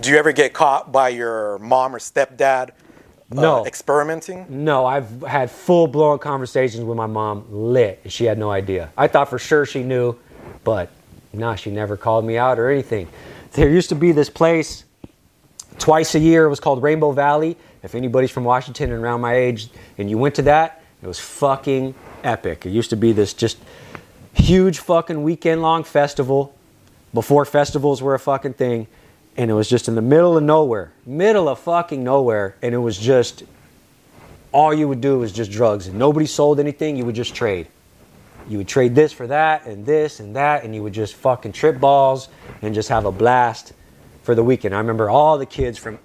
Do you ever get caught by your mom or stepdad? uh, No. experimenting. No, I've had full blown conversations with my mom, lit. and She had no idea. I thought for sure she knew, but nah, she never called me out or anything. There used to be this place twice a year. It was called Rainbow Valley. If anybody's from Washington and around my age and you went to that, it was fucking epic. It used to be this just huge fucking weekend long festival before festivals were a fucking thing. And it was just in the middle of nowhere, middle of fucking nowhere. And it was just all you would do was just drugs and nobody sold anything you would just trade you would trade this for that and this and that and you would just fucking trip balls and just have a blast for the weekend i remember all the kids from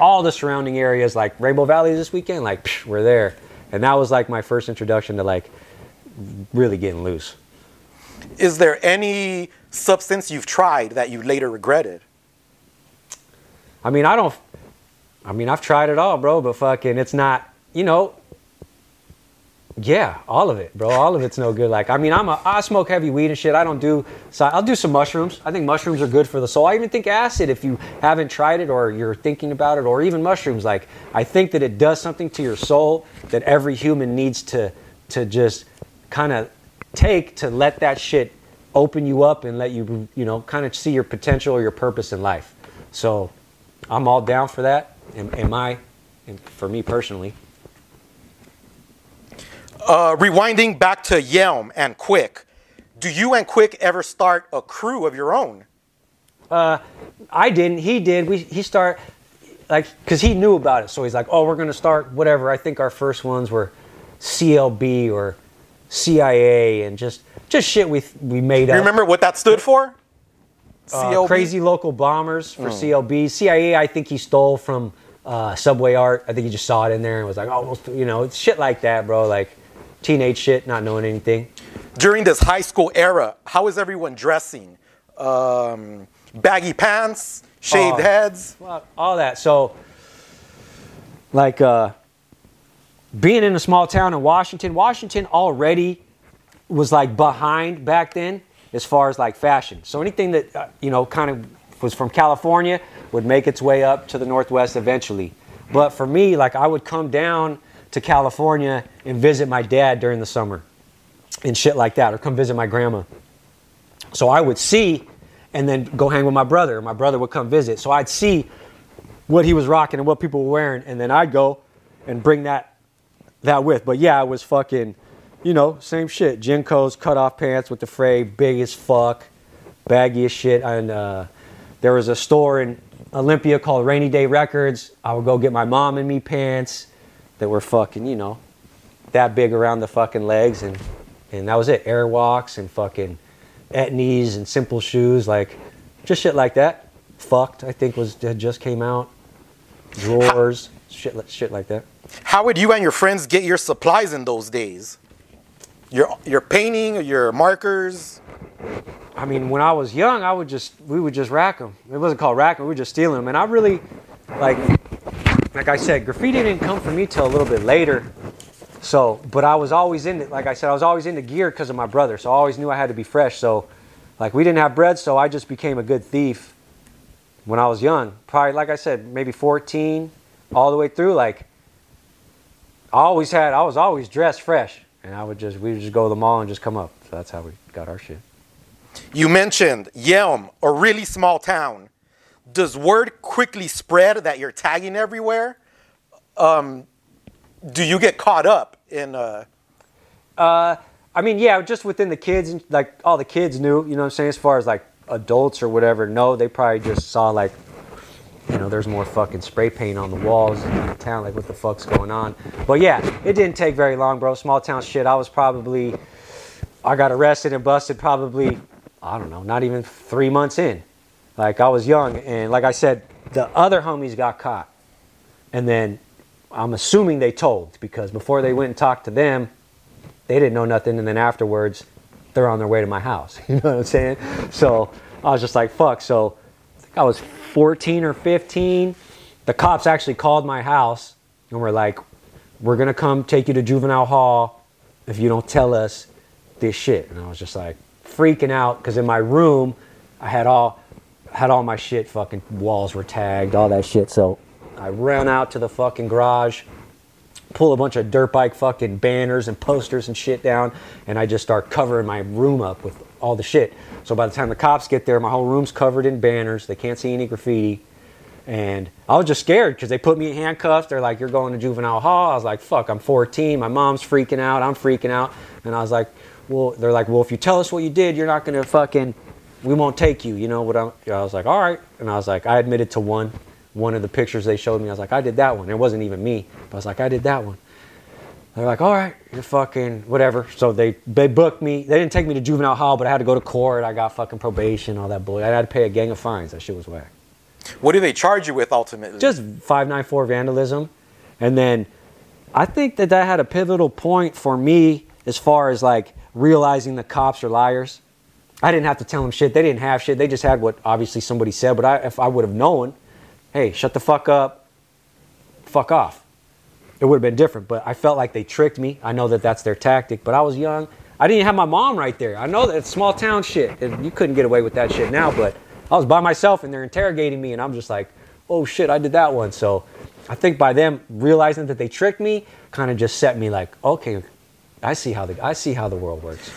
all the surrounding areas like rainbow valley this weekend like psh, we're there and that was like my first introduction to like really getting loose Is there any substance you've tried that you later regretted? I mean, I don't. I mean, I've tried it all, bro, but fucking, it's not. You know. Yeah, all of it, bro. All of it's no good. Like, I mean, I'm a. I smoke heavy weed and shit. I don't do. So I'll do some mushrooms. I think mushrooms are good for the soul. I even think acid, if you haven't tried it or you're thinking about it, or even mushrooms. Like, I think that it does something to your soul that every human needs to to just kind of take to let that shit open you up and let you, you know, kind of see your potential or your purpose in life. So I'm all down for that. Am, am I? And for me personally. Uh, rewinding back to Yelm and Quick, do you and Quick ever start a crew of your own? Uh, I didn't. He did. We he start like because he knew about it. So he's like, oh, we're gonna start whatever. I think our first ones were CLB or CIA and just just shit we we made You up. remember what that stood for? Uh, crazy local bombers for CLB. CIA, I think he stole from uh, Subway Art. I think he just saw it in there and was like, oh, you know, it's shit like that, bro. Like teenage shit, not knowing anything. During this high school era, how is everyone dressing? Um, baggy pants, shaved Oh. heads. All that. So, like, uh, being in a small town in Washington, Washington already was like behind back then as far as like fashion. So anything that uh, you know kind of was from California would make its way up to the Northwest eventually. But for me, like, I would come down to California and visit my dad during the summer and shit like that, or come visit my grandma. So I would see and then go hang with my brother. My brother would come visit. So I'd see what he was rocking and what people were wearing, and then I'd go and bring that that with. But yeah, it was fucking, you know, same shit. JNCOs, cut off pants with the fray, big as fuck, baggy as shit. And uh, there was a store in Olympia called Rainy Day Records. I would go get my mom and me pants that were fucking, you know, that big around the fucking legs, and and that was it. Airwalks and fucking etnies and simple shoes, like just shit like that. Fucked, I think was had just came out. Drawers, shit, shit like that. How would you and your friends get your supplies in those days? Your your painting, or your markers. I mean, when I was young, I would just we would just rack them. It wasn't called racking; we were just stealing them. And I really, like, like I said, graffiti didn't come for me till a little bit later. So, but I was always into, like I said, I was always into gear because of my brother. So I always knew I had to be fresh. So, like, we didn't have bread, so I just became a good thief when I was young. Probably, like I said, maybe 14, all the way through. Like, I always had, I was always dressed fresh, and I would just, we would just go to the mall and just come up. So that's how we got our shit. You mentioned Yelm, a really small town. Does word quickly spread that you're tagging everywhere? Um, do you get caught up in? Uh, I mean, yeah, just within the kids, and like all the kids knew, you know what I'm saying? As far as like adults or whatever, no, they probably just saw like, you know, there's more fucking spray paint on the walls in the town. Like, what the fuck's going on? But yeah, it didn't take very long, bro. Small town shit. I was probably, I got arrested and busted probably, I don't know, not even three months in. Like, I was young, and like I said, the other homies got caught. And then I'm assuming they told because before they went and talked to them, they didn't know nothing, and then afterwards, they're on their way to my house. You know what I'm saying? So I was just like, fuck. So I was 14 or 15. The cops actually called my house and were like, we're gonna come take you to juvenile hall if you don't tell us this shit. And I was just like freaking out because in my room, I had all had all my shit fucking walls were tagged, all that shit. So I ran out to the fucking garage, pull a bunch of dirt bike fucking banners and posters and shit down, and I just start covering my room up with all the shit. So by the time the cops get there, my whole room's covered in banners. They can't see any graffiti. And I was just scared because they put me in handcuffs. They're like, "You're going to juvenile hall." I was like, "Fuck, I'm 14. My mom's freaking out. I'm freaking out." And I was like, "Well," they're like, "Well, if you tell us what you did, you're not gonna fucking, we won't take you." You know what? I'm, I was like, "All right." And I was like, I admitted to one, one of the pictures they showed me. I was like, "I did that one." It wasn't even me, but I was like, "I did that one." They're like, "All right, you're fucking whatever." So they they booked me. They didn't take me to juvenile hall, but I had to go to court. I got fucking probation, all that bullshit. I had to pay a gang of fines. That shit was whack What do they charge you with ultimately? just 594 vandalism and then i think that that had a pivotal point for me as far as like realizing the cops are liars i didn't have to tell them shit they didn't have shit they just had what obviously somebody said but I, if i would have known hey shut the fuck up fuck off it would have been different but i felt like they tricked me. I know that that's their tactic but i was young. I didn't have my mom right there. I know that it's small town shit you couldn't get away with that shit now but i was by myself and they're interrogating me and i'm just like oh shit i did that one so i think by them realizing that they tricked me kind of just set me like okay i see how the i see how the world works